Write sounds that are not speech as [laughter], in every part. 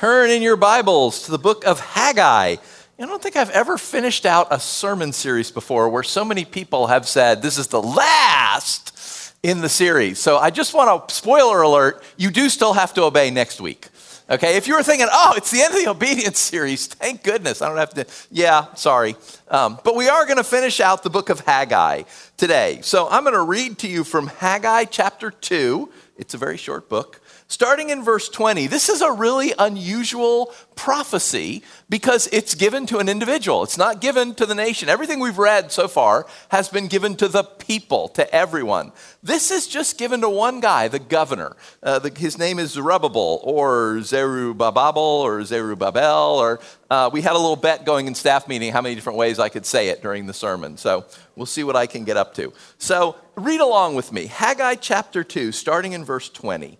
Turn in your Bibles to the book of Haggai. I don't think I've ever finished out a sermon series before where so many people have said this is the last in the series. So I just want to, spoiler alert, you do still have to obey next week. Okay, if you were thinking, oh, it's the end of the obedience series, [laughs] thank goodness, I don't have to, yeah, sorry. Um, but we are going to finish out the book of Haggai today. So I'm going to read to you from Haggai chapter 2. It's a very short book. Starting in verse 20, this is a really unusual prophecy because it's given to an individual. It's not given to the nation. Everything we've read so far has been given to the people, to everyone. This is just given to one guy, the governor. Uh, the, his name is Zerubbabel or Zerubbabel or Zerubbabel. Or uh, we had a little bet going in staff meeting how many different ways I could say it during the sermon. So we'll see what I can get up to. So read along with me. Haggai chapter 2, starting in verse 20.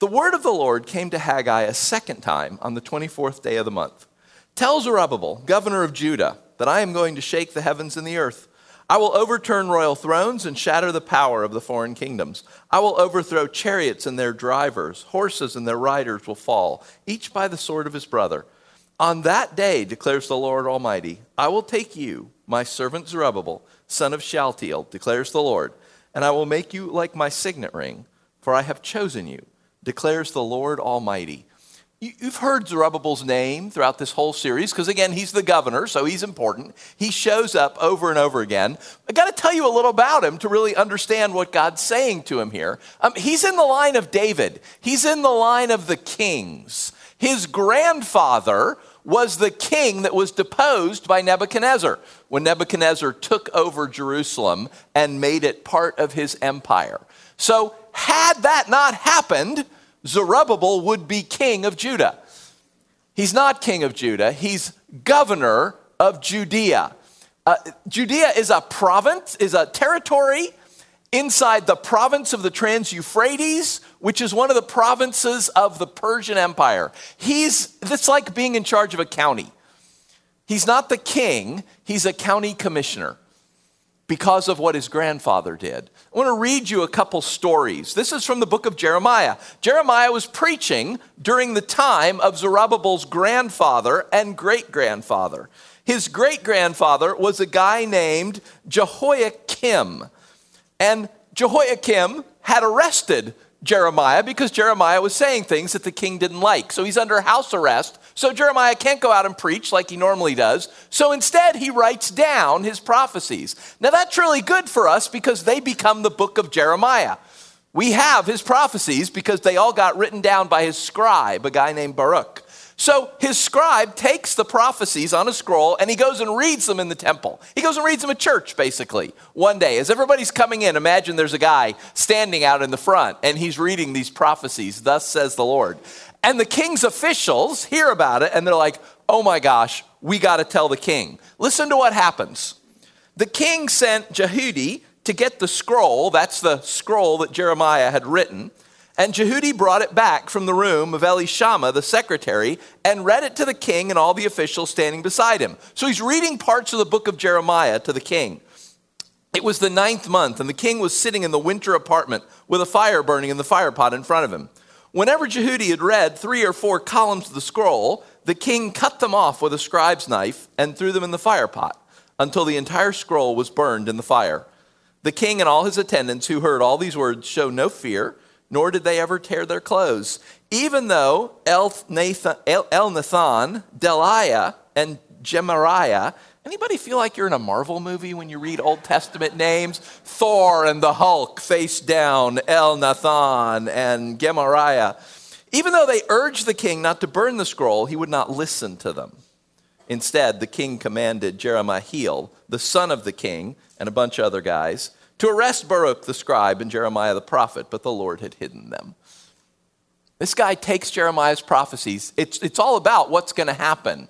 The word of the Lord came to Haggai a second time on the 24th day of the month. Tell Zerubbabel, governor of Judah, that I am going to shake the heavens and the earth. I will overturn royal thrones and shatter the power of the foreign kingdoms. I will overthrow chariots and their drivers, horses and their riders will fall, each by the sword of his brother. On that day, declares the Lord Almighty, I will take you, my servant Zerubbabel, son of Shealtiel, declares the Lord, and I will make you like my signet ring, for I have chosen you declares the Lord Almighty. You've heard Zerubbabel's name throughout this whole series because, again, he's the governor, so he's important. He shows up over and over again. I got to tell you a little about him to really understand what God's saying to him here. Um, he's in the line of David, he's in the line of the kings. His grandfather was the king that was deposed by Nebuchadnezzar when Nebuchadnezzar took over Jerusalem and made it part of his empire. So had that not happened, Zerubbabel would be king of Judah. He's not king of Judah, he's governor of Judea. Uh, Judea is a province, is a territory inside the province of the Trans Euphrates, which is one of the provinces of the Persian Empire. He's, it's like being in charge of a county. He's not the king, he's a county commissioner because of what his grandfather did. I want to read you a couple stories. This is from the book of Jeremiah. Jeremiah was preaching during the time of Zerubbabel's grandfather and great grandfather. His great grandfather was a guy named Jehoiakim. And Jehoiakim had arrested Jeremiah because Jeremiah was saying things that the king didn't like. So he's under house arrest. So Jeremiah can't go out and preach like he normally does. So instead, he writes down his prophecies. Now that's really good for us because they become the book of Jeremiah. We have his prophecies because they all got written down by his scribe, a guy named Baruch. So his scribe takes the prophecies on a scroll and he goes and reads them in the temple. He goes and reads them at church, basically, one day. As everybody's coming in, imagine there's a guy standing out in the front and he's reading these prophecies, thus says the Lord. And the king's officials hear about it and they're like, oh my gosh, we got to tell the king. Listen to what happens. The king sent Jehudi to get the scroll, that's the scroll that Jeremiah had written. And Jehudi brought it back from the room of Elishama, the secretary, and read it to the king and all the officials standing beside him. So he's reading parts of the book of Jeremiah to the king. It was the ninth month, and the king was sitting in the winter apartment with a fire burning in the fire pot in front of him. Whenever Jehudi had read three or four columns of the scroll, the king cut them off with a scribe's knife and threw them in the fire pot until the entire scroll was burned in the fire. The king and all his attendants who heard all these words showed no fear nor did they ever tear their clothes. Even though Elnathan, Delaiah, and Gemariah, anybody feel like you're in a Marvel movie when you read Old Testament names? Thor and the Hulk face down, Elnathan and Gemariah. Even though they urged the king not to burn the scroll, he would not listen to them. Instead, the king commanded Jeremiah, the son of the king, and a bunch of other guys, to arrest Baruch the scribe and Jeremiah the prophet, but the Lord had hidden them. This guy takes Jeremiah's prophecies. It's, it's all about what's going to happen.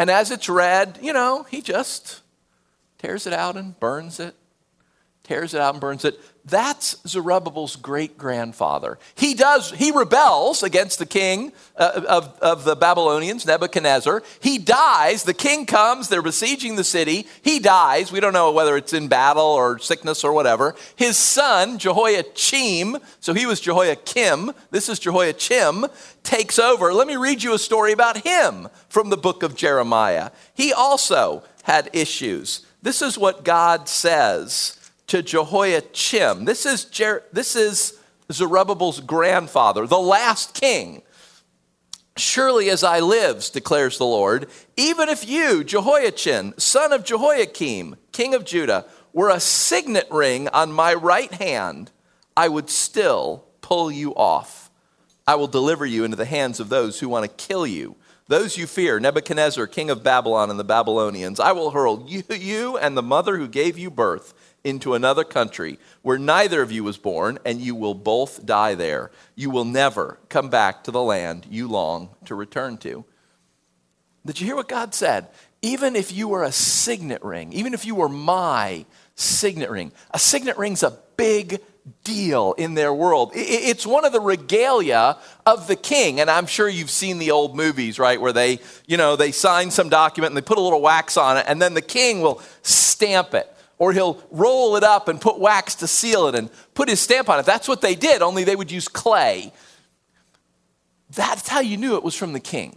And as it's read, you know, he just tears it out and burns it, tears it out and burns it. That's Zerubbabel's great grandfather. He does, he rebels against the king uh, of, of the Babylonians, Nebuchadnezzar. He dies. The king comes, they're besieging the city. He dies. We don't know whether it's in battle or sickness or whatever. His son, Jehoiachin, so he was Jehoiakim, this is Jehoiachin, takes over. Let me read you a story about him from the book of Jeremiah. He also had issues. This is what God says to Jehoiachin. This is, Jer- this is Zerubbabel's grandfather, the last king. Surely as I lives, declares the Lord, even if you, Jehoiachin, son of Jehoiakim, king of Judah, were a signet ring on my right hand, I would still pull you off. I will deliver you into the hands of those who want to kill you. Those you fear, Nebuchadnezzar, king of Babylon and the Babylonians, I will hurl [laughs] you, you and the mother who gave you birth into another country where neither of you was born, and you will both die there. You will never come back to the land you long to return to. Did you hear what God said? Even if you were a signet ring, even if you were my signet ring, a signet ring's a big deal in their world. It's one of the regalia of the king. And I'm sure you've seen the old movies, right, where they, you know, they sign some document and they put a little wax on it, and then the king will stamp it or he'll roll it up and put wax to seal it and put his stamp on it. That's what they did, only they would use clay. That's how you knew it was from the king.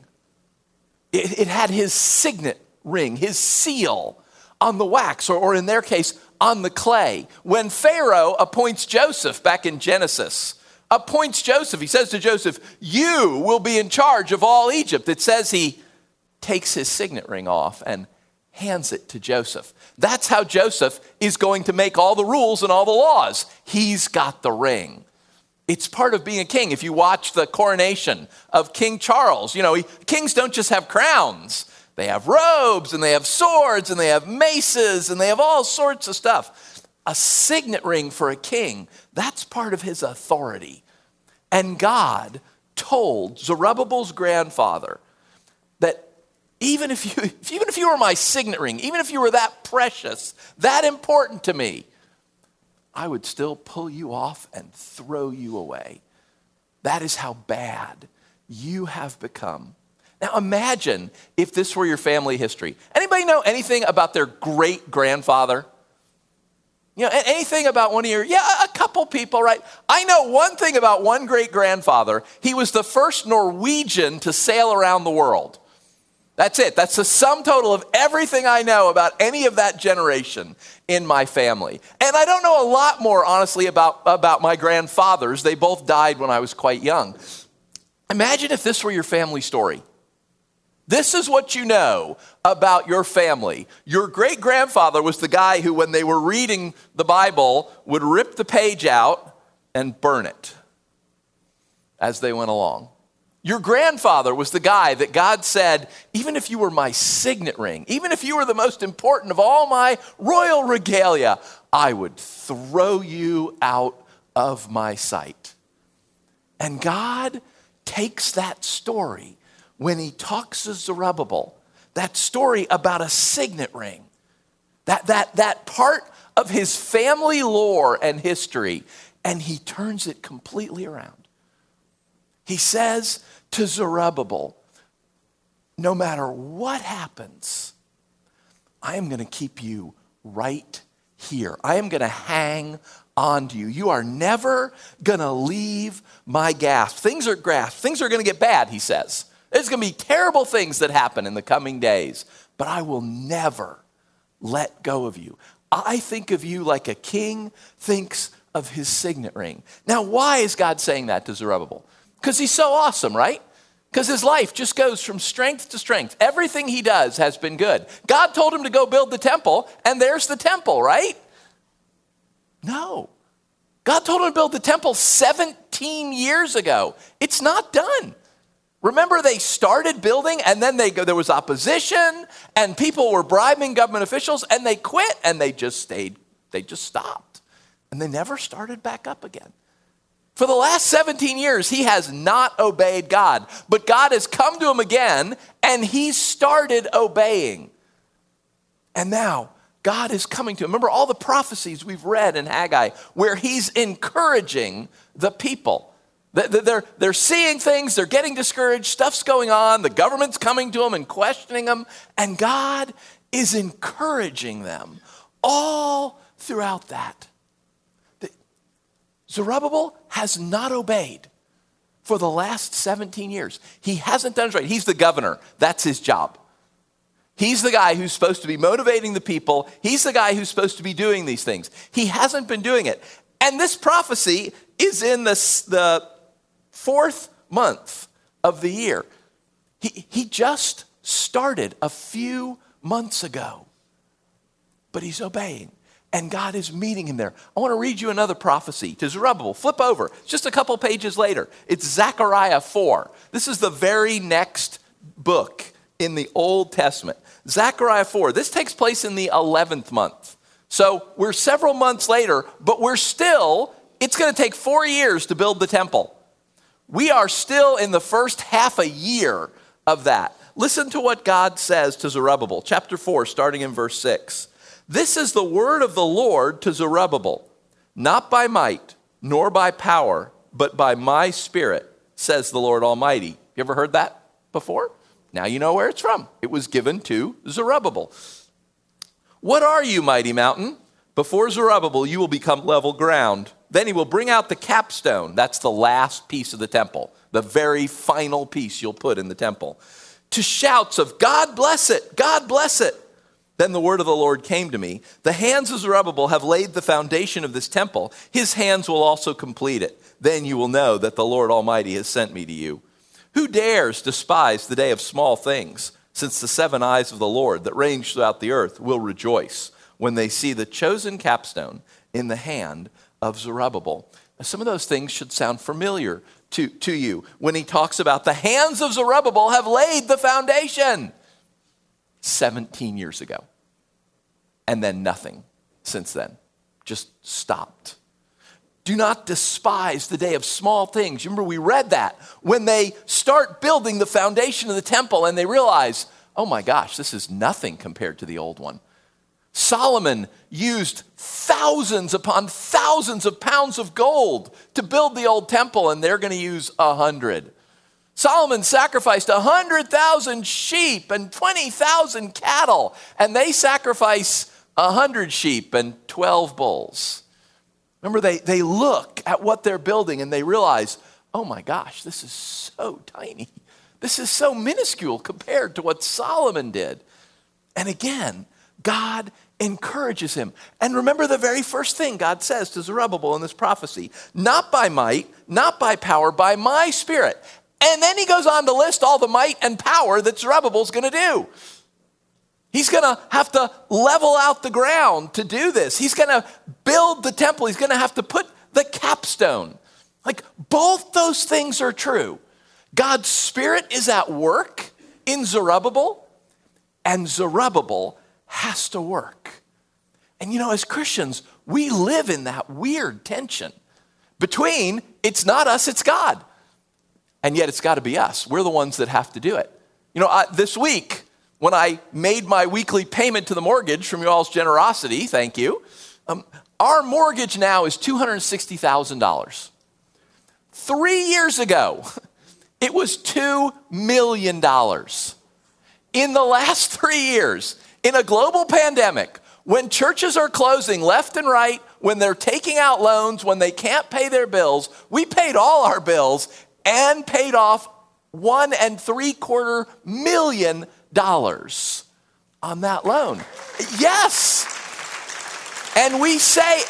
It, it had his signet ring, his seal on the wax, or, or in their case, on the clay. When Pharaoh appoints Joseph back in Genesis, appoints Joseph, he says to Joseph, You will be in charge of all Egypt. It says he takes his signet ring off and hands it to Joseph. That's how Joseph is going to make all the rules and all the laws. He's got the ring. It's part of being a king. If you watch the coronation of King Charles, you know, kings don't just have crowns. They have robes and they have swords and they have maces and they have all sorts of stuff. A signet ring for a king, that's part of his authority. And God told Zerubbabel's grandfather that even if you, [laughs] even if you were my signet ring, even if you were that precious, that important to me, I would still pull you off and throw you away. That is how bad you have become. Now imagine if this were your family history. Anybody know anything about their great grandfather? You know, anything about one of your, yeah, a couple people, right? I know one thing about one great grandfather. He was the first Norwegian to sail around the world. That's it. That's the sum total of everything I know about any of that generation in my family. And I don't know a lot more, honestly, about, about my grandfathers. They both died when I was quite young. Imagine if this were your family story. This is what you know about your family. Your great grandfather was the guy who, when they were reading the Bible, would rip the page out and burn it as they went along. Your grandfather was the guy that God said, even if you were my signet ring, even if you were the most important of all my royal regalia, I would throw you out of my sight. And God takes that story when he talks to Zerubbabel, that story about a signet ring, that, that, that part of his family lore and history, and he turns it completely around. He says, to Zerubbabel, no matter what happens, I am going to keep you right here. I am going to hang on to you. You are never going to leave my grasp. Things are grasp. Things are going to get bad, he says. There's going to be terrible things that happen in the coming days, but I will never let go of you. I think of you like a king thinks of his signet ring. Now, why is God saying that to Zerubbabel? Because he's so awesome, right? Because his life just goes from strength to strength. Everything he does has been good. God told him to go build the temple, and there's the temple, right? No. God told him to build the temple 17 years ago. It's not done. Remember, they started building and then they there was opposition and people were bribing government officials and they quit and they just stayed, they just stopped. And they never started back up again. For the last 17 years, he has not obeyed God, but God has come to him again and he started obeying. And now God is coming to. Him. Remember all the prophecies we've read in Haggai where he's encouraging the people. They're, they're seeing things, they're getting discouraged, stuff's going on, the government's coming to them and questioning them, and God is encouraging them all throughout that. Zerubbabel has not obeyed for the last 17 years. He hasn't done it right. He's the governor, that's his job. He's the guy who's supposed to be motivating the people. He's the guy who's supposed to be doing these things. He hasn't been doing it. And this prophecy is in the, the fourth month of the year. He, he just started a few months ago, but he's obeying and God is meeting him there. I want to read you another prophecy to Zerubbabel. Flip over, just a couple pages later. It's Zechariah 4. This is the very next book in the Old Testament. Zechariah 4. This takes place in the 11th month. So we're several months later, but we're still, it's going to take four years to build the temple. We are still in the first half a year of that. Listen to what God says to Zerubbabel, chapter 4, starting in verse 6. This is the word of the Lord to Zerubbabel, not by might, nor by power, but by my spirit, says the Lord Almighty. You ever heard that before? Now you know where it's from. It was given to Zerubbabel. What are you, mighty mountain? Before Zerubbabel, you will become level ground. Then he will bring out the capstone. That's the last piece of the temple, the very final piece you'll put in the temple. To shouts of, God bless it, God bless it. Then the word of the Lord came to me The hands of Zerubbabel have laid the foundation of this temple. His hands will also complete it. Then you will know that the Lord Almighty has sent me to you. Who dares despise the day of small things, since the seven eyes of the Lord that range throughout the earth will rejoice when they see the chosen capstone in the hand of Zerubbabel? Some of those things should sound familiar to, to you when he talks about the hands of Zerubbabel have laid the foundation. 17 years ago. And then nothing since then. Just stopped. Do not despise the day of small things. Remember, we read that. When they start building the foundation of the temple and they realize, oh my gosh, this is nothing compared to the old one. Solomon used thousands upon thousands of pounds of gold to build the old temple, and they're going to use a hundred. Solomon sacrificed 100,000 sheep and 20,000 cattle, and they sacrifice 100 sheep and 12 bulls. Remember, they, they look at what they're building and they realize, oh my gosh, this is so tiny. This is so minuscule compared to what Solomon did. And again, God encourages him. And remember the very first thing God says to Zerubbabel in this prophecy not by might, not by power, by my spirit. And then he goes on to list all the might and power that Zerubbabel's going to do. He's going to have to level out the ground to do this. He's going to build the temple. He's going to have to put the capstone. Like both those things are true. God's Spirit is at work in Zerubbabel, and Zerubbabel has to work. And you know, as Christians, we live in that weird tension between it's not us, it's God and yet it's got to be us. We're the ones that have to do it. You know, I, this week, when I made my weekly payment to the mortgage from you all's generosity, thank you, um, our mortgage now is $260,000. Three years ago, [laughs] it was $2 million. In the last three years, in a global pandemic, when churches are closing left and right, when they're taking out loans, when they can't pay their bills, we paid all our bills and paid off one and three quarter million dollars on that loan. Yes. And we say,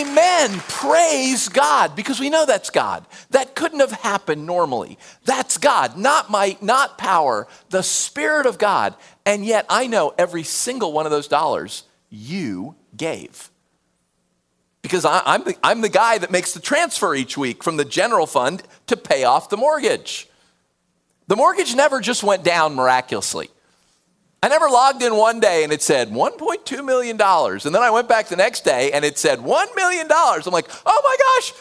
Amen, praise God, because we know that's God. That couldn't have happened normally. That's God, not might, not power, the Spirit of God. And yet I know every single one of those dollars you gave because I, am the, I'm the guy that makes the transfer each week from the general fund to pay off the mortgage. The mortgage never just went down miraculously. I never logged in one day and it said $1.2 million. And then I went back the next day and it said $1 million. I'm like, oh my gosh,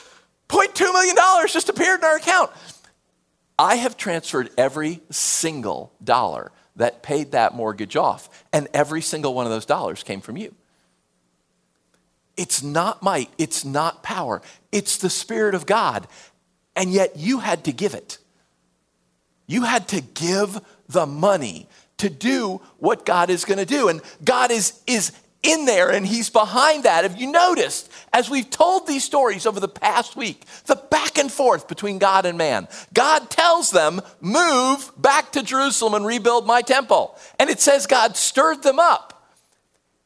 $0.2 million just appeared in our account. I have transferred every single dollar that paid that mortgage off, and every single one of those dollars came from you. It's not might, it's not power, it's the Spirit of God. And yet you had to give it. You had to give the money to do what God is going to do. And God is, is in there and he's behind that. Have you noticed, as we've told these stories over the past week, the back and forth between God and man? God tells them, move back to Jerusalem and rebuild my temple. And it says God stirred them up.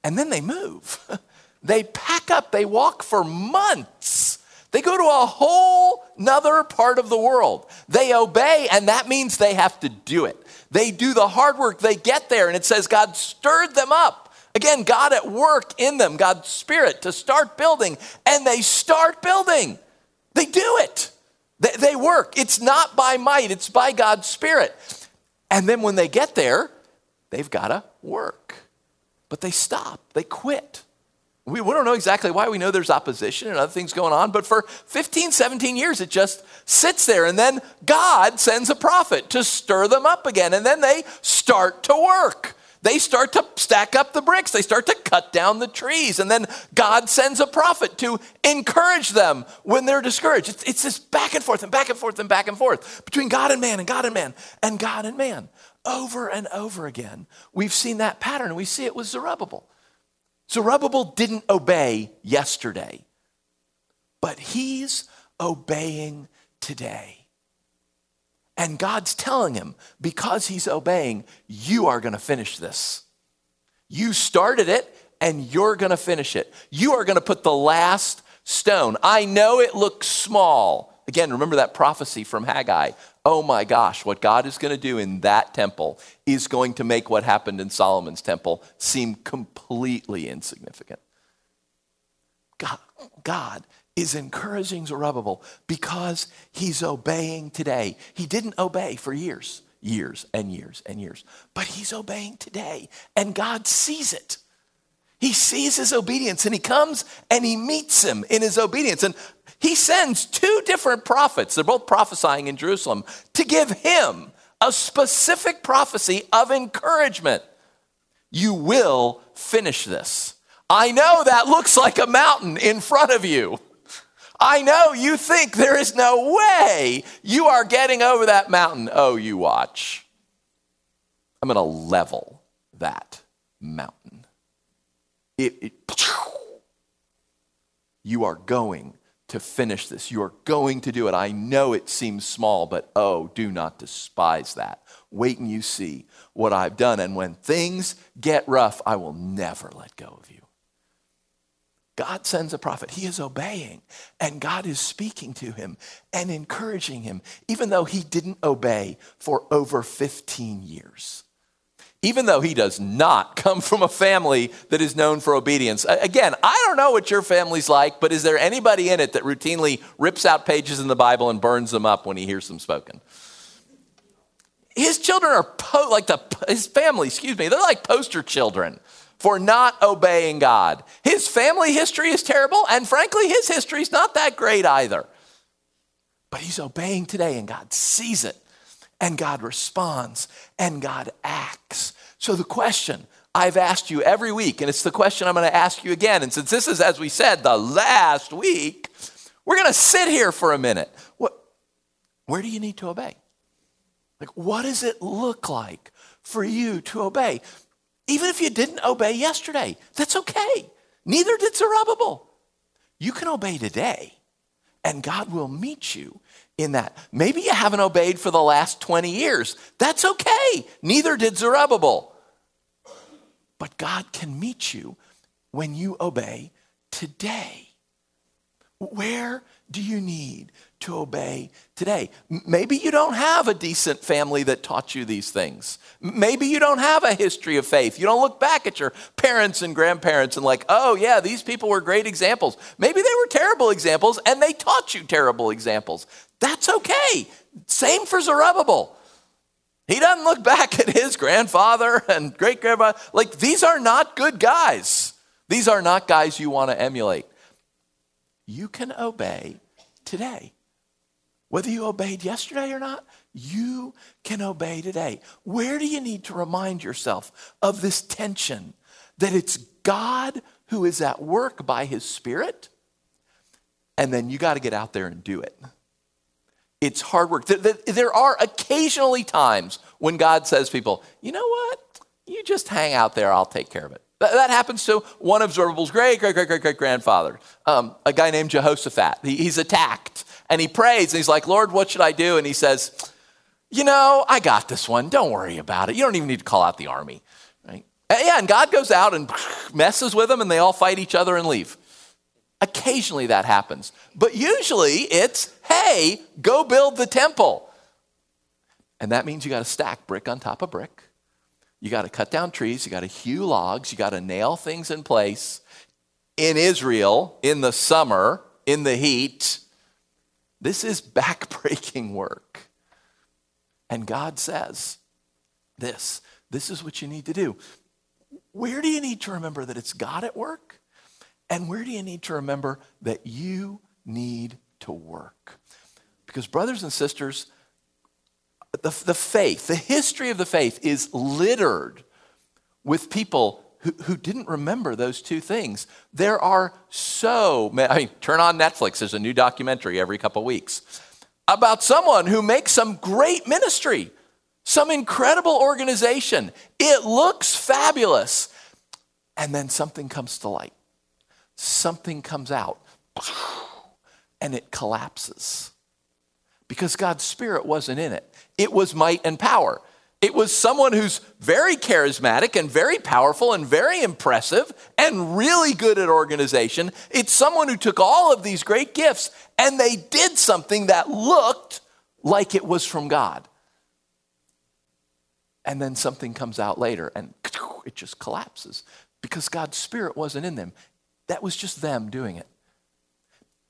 And then they move. [laughs] they pack up, they walk for months. They go to a whole nother part of the world. They obey, and that means they have to do it. They do the hard work, they get there, and it says God stirred them up. Again, God at work in them, God's Spirit to start building, and they start building. They do it. They, they work. It's not by might, it's by God's Spirit. And then when they get there, they've got to work. But they stop, they quit. We, we don't know exactly why. We know there's opposition and other things going on, but for 15, 17 years, it just sits there. And then God sends a prophet to stir them up again. And then they start to work they start to stack up the bricks. They start to cut down the trees. And then God sends a prophet to encourage them when they're discouraged. It's, it's this back and forth and back and forth and back and forth between God and man and God and man and God and man. Over and over again, we've seen that pattern and we see it with Zerubbabel. Zerubbabel didn't obey yesterday, but he's obeying today. And God's telling him, because he's obeying, you are going to finish this. You started it and you're going to finish it. You are going to put the last stone. I know it looks small. Again, remember that prophecy from Haggai. Oh my gosh, what God is going to do in that temple is going to make what happened in Solomon's temple seem completely insignificant. God, God is encouraging Zerubbabel because he's obeying today. He didn't obey for years, years and years and years, but he's obeying today, and God sees it. He sees his obedience and he comes and he meets him in his obedience. And he sends two different prophets, they're both prophesying in Jerusalem, to give him a specific prophecy of encouragement. You will finish this. I know that looks like a mountain in front of you. I know you think there is no way you are getting over that mountain. Oh, you watch. I'm going to level that mountain. It, it, you are going to finish this. You are going to do it. I know it seems small, but oh, do not despise that. Wait and you see what I've done. And when things get rough, I will never let go of you. God sends a prophet. He is obeying, and God is speaking to him and encouraging him, even though he didn't obey for over 15 years. Even though he does not [laughs] come from a family that is known for obedience. Again, I don't know what your family's like, but is there anybody in it that routinely rips out pages in the Bible and burns them up when he hears them spoken? His children are po- like the, his family, excuse me, they're like poster children for not obeying God. His family history is terrible, and frankly, his history is not that great either. But he's obeying today, and God sees it, and God responds, and God acts. So, the question I've asked you every week, and it's the question I'm going to ask you again, and since this is, as we said, the last week, we're going to sit here for a minute. What, where do you need to obey? Like, what does it look like for you to obey? Even if you didn't obey yesterday, that's okay. Neither did Zerubbabel. You can obey today, and God will meet you in that. Maybe you haven't obeyed for the last 20 years. That's okay. Neither did Zerubbabel. But God can meet you when you obey today. Where do you need to obey today. Maybe you don't have a decent family that taught you these things. Maybe you don't have a history of faith. You don't look back at your parents and grandparents and, like, oh, yeah, these people were great examples. Maybe they were terrible examples and they taught you terrible examples. That's okay. Same for Zerubbabel. He doesn't look back at his grandfather and great grandfather. Like, these are not good guys. These are not guys you want to emulate. You can obey today. Whether you obeyed yesterday or not, you can obey today. Where do you need to remind yourself of this tension that it's God who is at work by his Spirit. And then you got to get out there and do it. It's hard work. There are occasionally times when God says people, you know what? You just hang out there, I'll take care of it. That happens to one Zerubbabel's great, great, great, great, great grandfather, um, a guy named Jehoshaphat. He, he's attacked and he prays and he's like, Lord, what should I do? And he says, You know, I got this one. Don't worry about it. You don't even need to call out the army. Right? And yeah, and God goes out and [laughs] messes with them and they all fight each other and leave. Occasionally that happens. But usually it's, hey, go build the temple. And that means you got to stack brick on top of brick. You got to cut down trees. You got to hew logs. You got to nail things in place. In Israel, in the summer, in the heat, this is backbreaking [laughs] work. And God says, this, this is what you need to do. Where do you need to remember that it's God at work? And where do you need to remember that you need to work? Because, brothers and sisters, the, the faith, the history of the faith is littered with people who, who didn't remember those two things. There are so many, I mean, turn on Netflix, there's a new documentary every couple weeks about someone who makes some great ministry, some incredible organization. It looks fabulous. And then something comes to light something comes out and it collapses because God's Spirit wasn't in it. It was might and power. It was someone who's very charismatic and very powerful and very impressive and really good at organization. It's someone who took all of these great gifts and they did something that looked like it was from God. And then something comes out later and it just collapses because God's Spirit wasn't in them. That was just them doing it.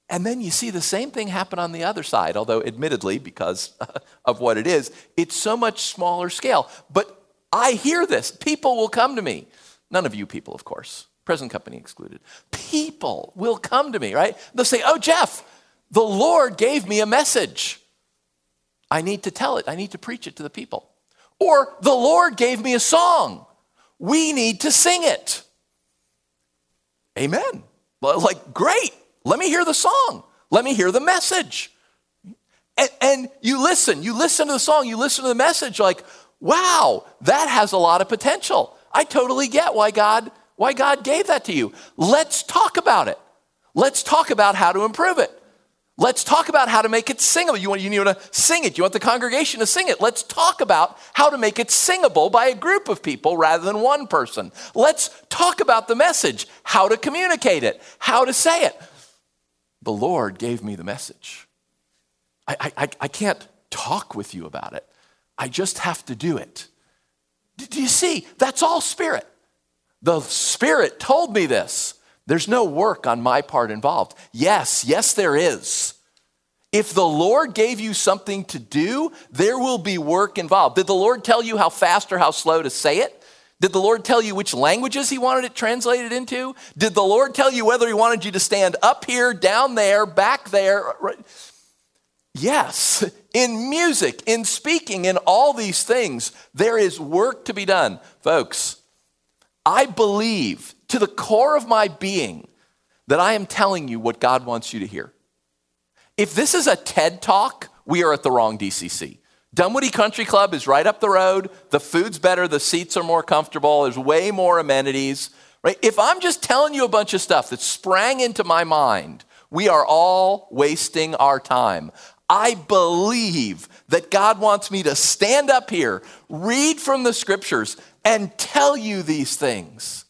And then you see the same thing happen on the other side, although admittedly, because [laughs] of what it is, it's so much smaller scale. But I hear this. People will come to me. None of you people, of course, present company excluded. People will come to me, right? They'll say, Oh, Jeff, the Lord gave me a message. I need to tell it, I need to preach it to the people. Or the Lord gave me a song. We need to sing it. Amen. Like, great. Let me hear the song. Let me hear the message. And, and, you listen, you listen to the song, you listen to the message, like, wow, that has a lot of potential. I totally get why God, why God gave that to you. Let's talk about it. Let's talk about how to improve it. Let's talk about how to make it singable. You want, you want to sing it. You want the congregation to sing it. Let's talk about how to make it singable by a group of people rather than one person. Let's talk about the message, how to communicate it, how to say it. The Lord gave me the message. I, I, I can't talk with you about it. I just have to do it. Do you see? That's all spirit. The Spirit told me this. There's no work on my part involved. Yes, yes, there is. If the Lord gave you something to do, there will be work involved. Did the Lord tell you how fast or how slow to say it? Did the Lord tell you which languages He wanted it translated into? Did the Lord tell you whether He wanted you to stand up here, down there, back there? Yes. In music, in speaking, in all these things, there is work to be done. Folks, I believe to the core of my being that I am telling you what God wants you to hear. If this is a TED talk, we are at the wrong DCC. Dunwoody Country Club is right up the road. The food's better, the seats are more comfortable, there's way more amenities. Right? If I'm just telling you a bunch of stuff that sprang into my mind, we are all wasting our time. I believe that God wants me to stand up here, read from the scriptures, and tell you these things.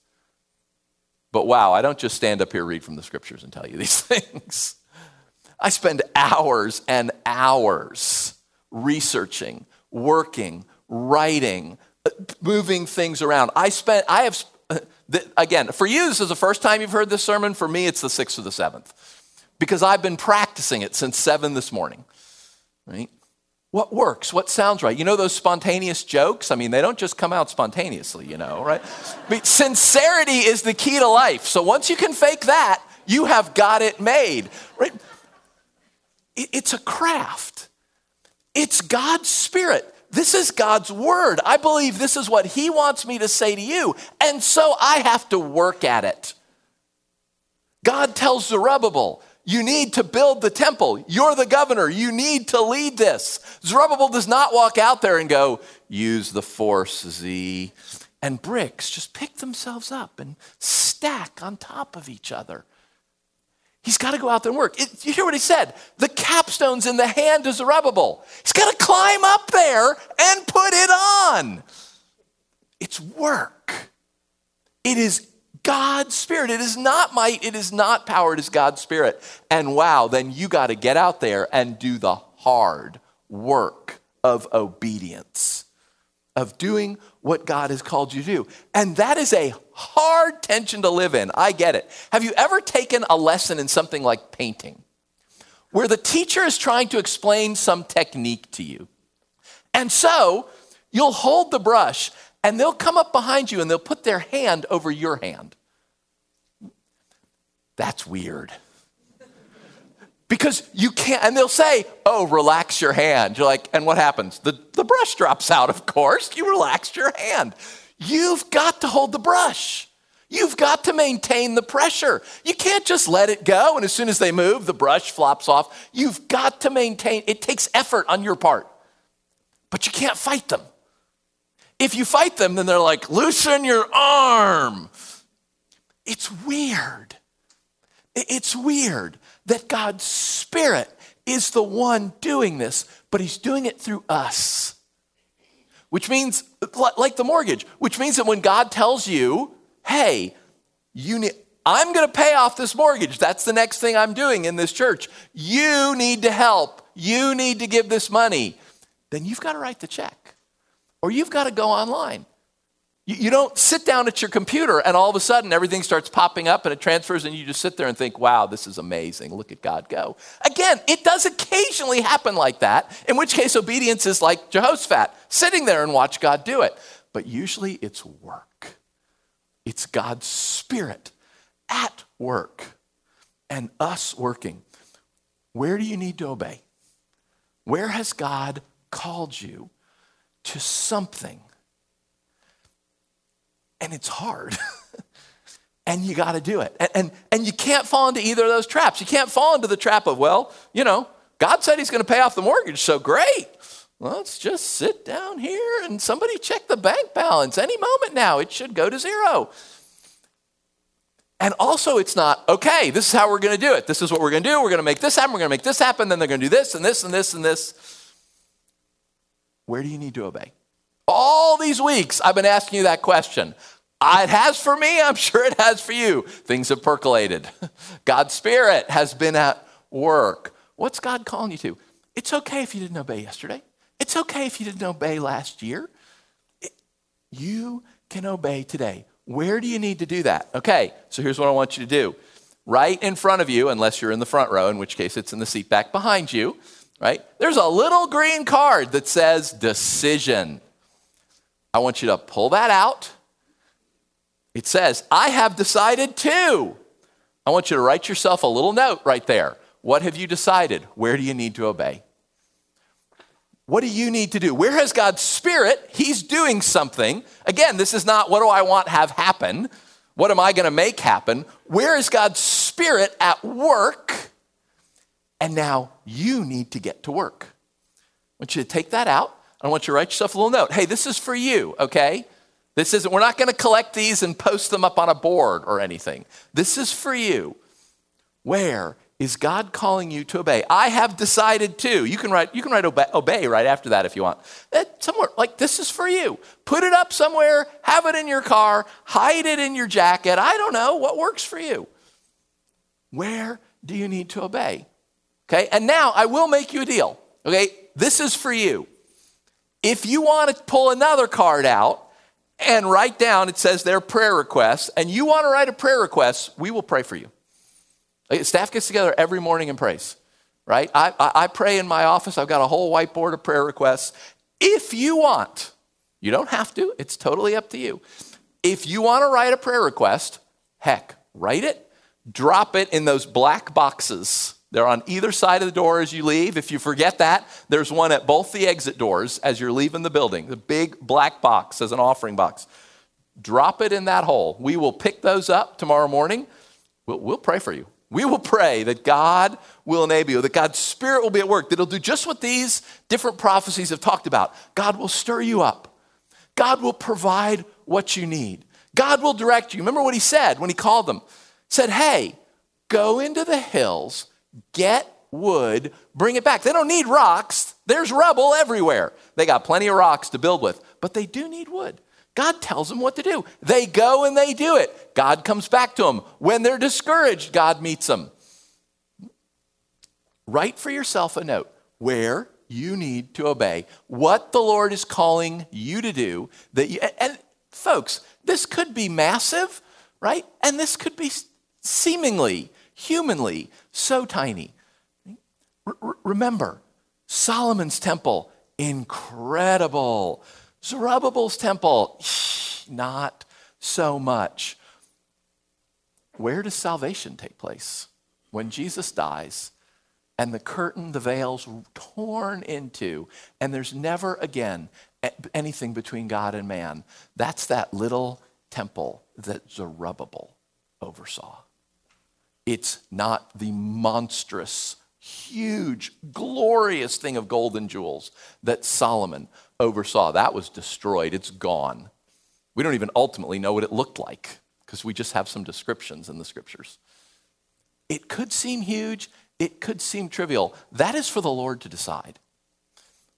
But wow, I don't just stand up here, read from the scriptures, and tell you these [laughs] things. I spend hours and hours researching, working, writing, moving things around. I spent, I have, uh, again, for you, this is the first time you've heard this sermon. For me, it's the sixth or the seventh because I've been practicing it since seven this morning, right? What works? What sounds right? You know those spontaneous jokes? I mean, they don't just come out spontaneously, you know, right? But sincerity is the key to life. So once you can fake that, you have got it made, right? It's a craft. It's God's spirit. This is God's word. I believe this is what He wants me to say to you. And so I have to work at it. God tells Zerubbabel, you need to build the temple. You're the governor. You need to lead this. Zerubbabel does not walk out there and go, use the force, Z. And bricks just pick themselves up and stack on top of each other. He's got to go out there and work. It, you hear what he said? The capstone's in the hand of Zerubbabel. He's got to climb up there and put it on. It's work. It is God's Spirit. It is not might, it is not power, it is God's Spirit. And wow, then you got to get out there and do the hard work of obedience, of doing what God has called you to do. And that is a hard tension to live in. I get it. Have you ever taken a lesson in something like painting, where the teacher is trying to explain some technique to you? And so you'll hold the brush and they'll come up behind you and they'll put their hand over your hand. That's weird. Because you can't, and they'll say, oh, relax your hand. You're like, and what happens? The, the brush drops out, of course. You relaxed your hand. You've got to hold the brush. You've got to maintain the pressure. You can't just let it go, and as soon as they move, the brush flops off. You've got to maintain, it takes effort on your part, but you can't fight them. If you fight them, then they're like, loosen your arm. It's weird. It's weird that God's Spirit is the one doing this, but He's doing it through us. Which means, like the mortgage, which means that when God tells you, hey, you need, I'm going to pay off this mortgage. That's the next thing I'm doing in this church. You need to help. You need to give this money. Then you've got to write the check or you've got to go online. You, you don't sit down at your computer and all of a sudden everything starts popping up and it transfers and you just sit there and think, wow, this is amazing. Look at God go. Again, it does occasionally happen like that, in which case obedience is like Jehoshaphat, sitting there and watch God do it. But usually it's work, it's God's Spirit at work and us working. Where do you need to obey? Where has God called you to something. And it's hard. [laughs] and you got to do it. And, and, and you can't fall into either of those traps. You can't fall into the trap of, well, you know, God said he's going to pay off the mortgage, so great. let's just sit down here and somebody check the bank balance. Any moment now, it should go to zero. And also, it's not, okay, this is how we're going to do it. This is what we're going to do. We're going to make this happen. We're going to make this happen. Then they're going to do this and this and this and this. Where do you need to obey? All these weeks, I've been asking you that question. Ah, it has for me, I'm sure it has for you. Things have percolated. [laughs] God's Spirit has been at work. What's God calling you to? It's okay if you didn't obey yesterday. It's okay if you didn't obey last year. It, you can obey today. Where do you need to do that? Okay, so here's what I want you to do. Right in front of you, unless you're in the front row, in which case it's in the seat back behind you, right? There's a little green card that says decision. I want you to pull that out. It says, I have decided to. I want you to write yourself a little note right there. What have you decided? Where do you need to obey? What do you need to do? Where has God's Spirit? He's doing something. Again, this is not what do I want have happen? What am I going to make happen? Where is God's Spirit at work? And now you need to get to work. I want you to take that out. I want you to write yourself a little note. Hey, this is for you, okay? This isn't, we're not going to collect these and post them up on a board or anything. This is for you. Where is God calling you to obey? I have decided to. You can write, you can write obey, obey right after that if you want. That, somewhere, like this is for you. Put it up somewhere, have it in your car, hide it in your jacket. I don't know what works for you. Where do you need to obey? Okay, and now I will make you a deal. Okay, this is for you. If you want to pull another card out and write down, it says their prayer requests, and you want to write a prayer request, we will pray for you. Staff gets together every morning and prays, right? I, I, I pray in my office. I've got a whole whiteboard of prayer requests. If you want, you don't have to, it's totally up to you. If you want to write a prayer request, heck, write it, drop it in those black boxes they're on either side of the door as you leave. If you forget that, there's one at both the exit doors as you're leaving the building, the big black box as an offering box. Drop it in that hole. We will pick those up tomorrow morning. we'll, we'll pray for you. We will pray that God will enable you, that God's Spirit will be at work, that He'll do just what these different prophecies have talked about. God will stir you up. God will provide what you need. God will direct you. Remember what He said when He called them? He said, Hey, go into the hills, get wood, bring it back. They don't need rocks. There's rubble everywhere. They got plenty of rocks to build with, but they do need wood. God tells them what to do. They go and they do it. God comes back to them. When they're discouraged, God meets them. Write for yourself a note where you need to obey, what the Lord is calling you to do. That you, and folks, this could be massive, right? And this could be seemingly, humanly, so tiny. Remember, Solomon's temple, incredible. Zerubbabel's temple, [sighs] not so much. Where does salvation take place? When Jesus dies and the curtain, the veil's torn into, and there's never again anything between God and man. That's that little temple that Zerubbabel oversaw. It's not the monstrous, huge, glorious thing of gold and jewels that Solomon oversaw. That was destroyed, it's gone. We don't even ultimately know what it looked like because we just have some descriptions in the scriptures. It could seem huge, it could seem trivial. That is for the Lord to decide.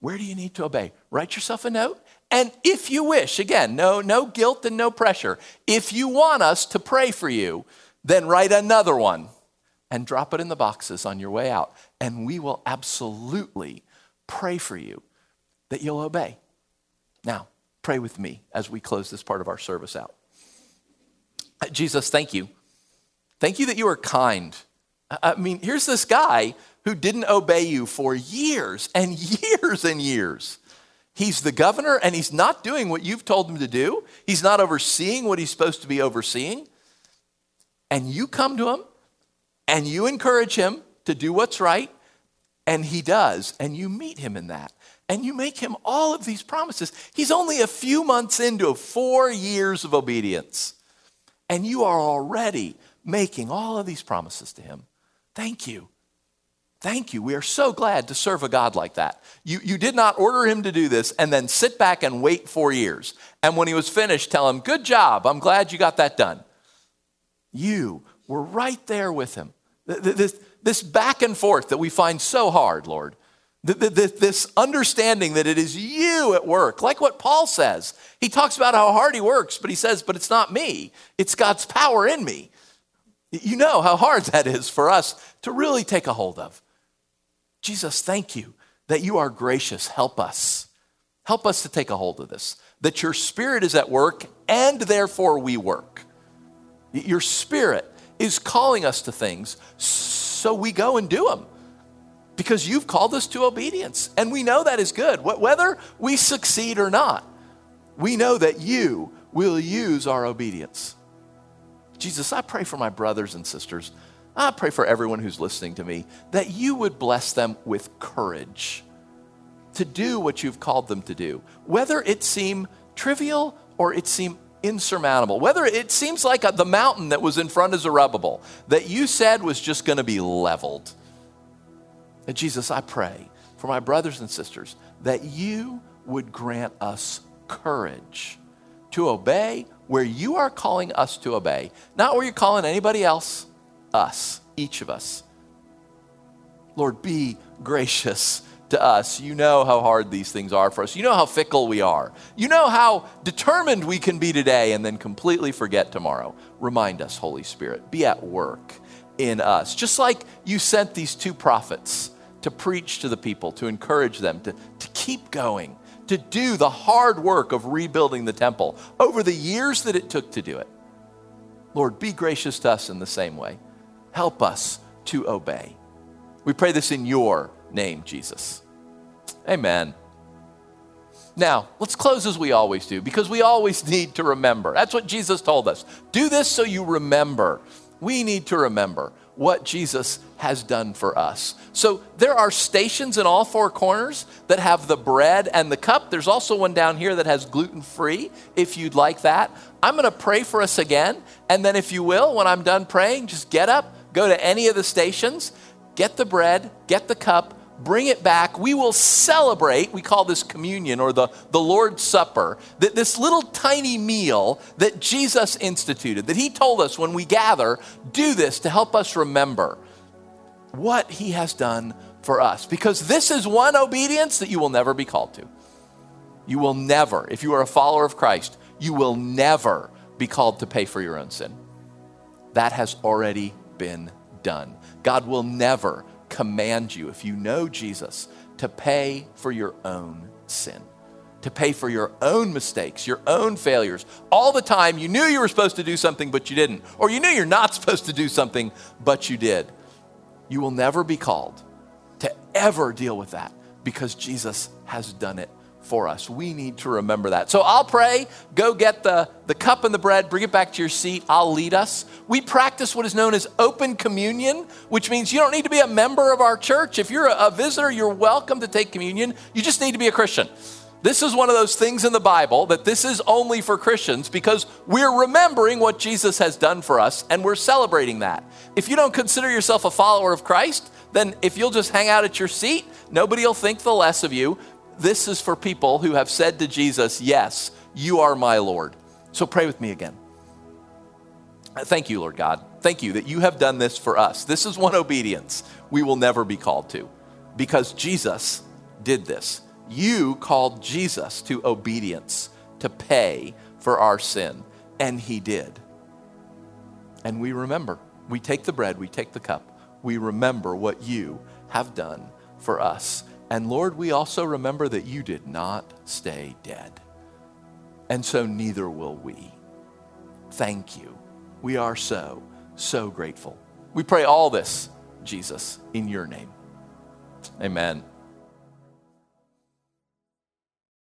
Where do you need to obey? Write yourself a note. And if you wish, again, no, no guilt and no pressure. If you want us to pray for you, then write another one and drop it in the boxes on your way out. And we will absolutely pray for you that you'll obey. Now, pray with me as we close this part of our service out. Uh, Jesus, thank you. Thank you that you are kind. I mean, here's this guy who didn't obey you for years and [laughs] years and years. He's the governor and he's not doing what you've told him to do. He's not overseeing what he's supposed to be overseeing. And you come to him and you encourage him to do what's right, and he does. And you meet him in that and you make him all of these promises. He's only a few months into four years of obedience, and you are already making all of these promises to him. Thank you. Thank you. We are so glad to serve a God like that. You, you did not order him to do this and then sit back and wait four years. And when he was finished, tell him, Good job. I'm glad you got that done. You were right there with him. This, this back and forth that we find so hard, Lord. This understanding that it is you at work, like what Paul says. He talks about how hard he works, but he says, but it's not me, it's God's power in me. You know how hard that is for us to really take a hold of. Jesus, thank you that you are gracious. Help us. Help us to take a hold of this, that your spirit is at work and therefore we work. Your spirit is calling us to things, so we go and do them because you've called us to obedience. And we know that is good. Whether we succeed or not, we know that you will use our obedience. Jesus, I pray for my brothers and sisters. I pray for everyone who's listening to me that you would bless them with courage to do what you've called them to do, whether it seem trivial or it seem insurmountable, whether it seems like a, the mountain that was in front of Zerubbabel that you said was just going to be leveled and Jesus, I pray for my brothers and sisters that you would grant us courage to obey where you are calling us to obey, not where you're calling anybody else, us, each of us. Lord, be gracious to us. You know how hard these things are for us. You know how fickle we are. You know how determined we can be today and then completely forget tomorrow. Remind us, Holy Spirit, be at work in us. Just like you sent these two prophets to preach to the people, to encourage them, to, to keep going, to do the hard work of rebuilding the temple over the years that it took to do it. Lord, be gracious to us in the same way. Help us to obey. We pray this in your name, Jesus. Amen. Now, let's close as we always do because we always [laughs] need to remember. That's what Jesus told us. Do this so you remember. We need to remember what Jesus has done for us. So there are stations in all four corners that have the bread and the cup. There's also one down here that has gluten free if you'd like that. I'm going to pray for us again. And then, if you will, when I'm done praying, just get up, go to any of the stations, get the bread, get the cup bring it back. We will celebrate, we call this communion or the, the Lord's Supper, that this little tiny meal that Jesus instituted, that he told us when we gather, do this to help us remember what he has done for us. Because this is one obedience that you will never be called to. You will never, if you are a follower of Christ, you will never be called to pay for your own sin. That has already been done. God will never command you, if you know Jesus, to pay for your own sin, to pay for your own mistakes, your own failures. All the time you knew you were supposed to do something, but you didn't, or you knew you're not supposed to do something, but you did. You will never be called to ever deal with that because Jesus has done it for us. We need to remember that. So I'll pray, go get the, the cup and the bread, bring it back to your seat. I'll lead us. We practice what is known as open communion, which means you don't need to be a member of our church. If you're a, visitor, you're welcome to take communion. You just need to be a Christian. This is one of those things in the Bible that this is only for Christians because we're remembering what Jesus has done for us and we're celebrating that. If you don't consider yourself a follower of Christ, then if you'll just hang out at your seat, nobody will think the less of you this is for people who have said to Jesus, Yes, you are my Lord. So pray with me again. Thank you, Lord God. Thank you that you have done this for us. This is one obedience we will never be called to because Jesus did this. You called Jesus to obedience, to pay for our sin, and he did. And we remember. We take the bread, we take the cup, we remember what you have done for us. And Lord, we also remember that you did not stay dead. And so neither will we. Thank you. We are so, so grateful. We pray all this, Jesus, in your name. Amen.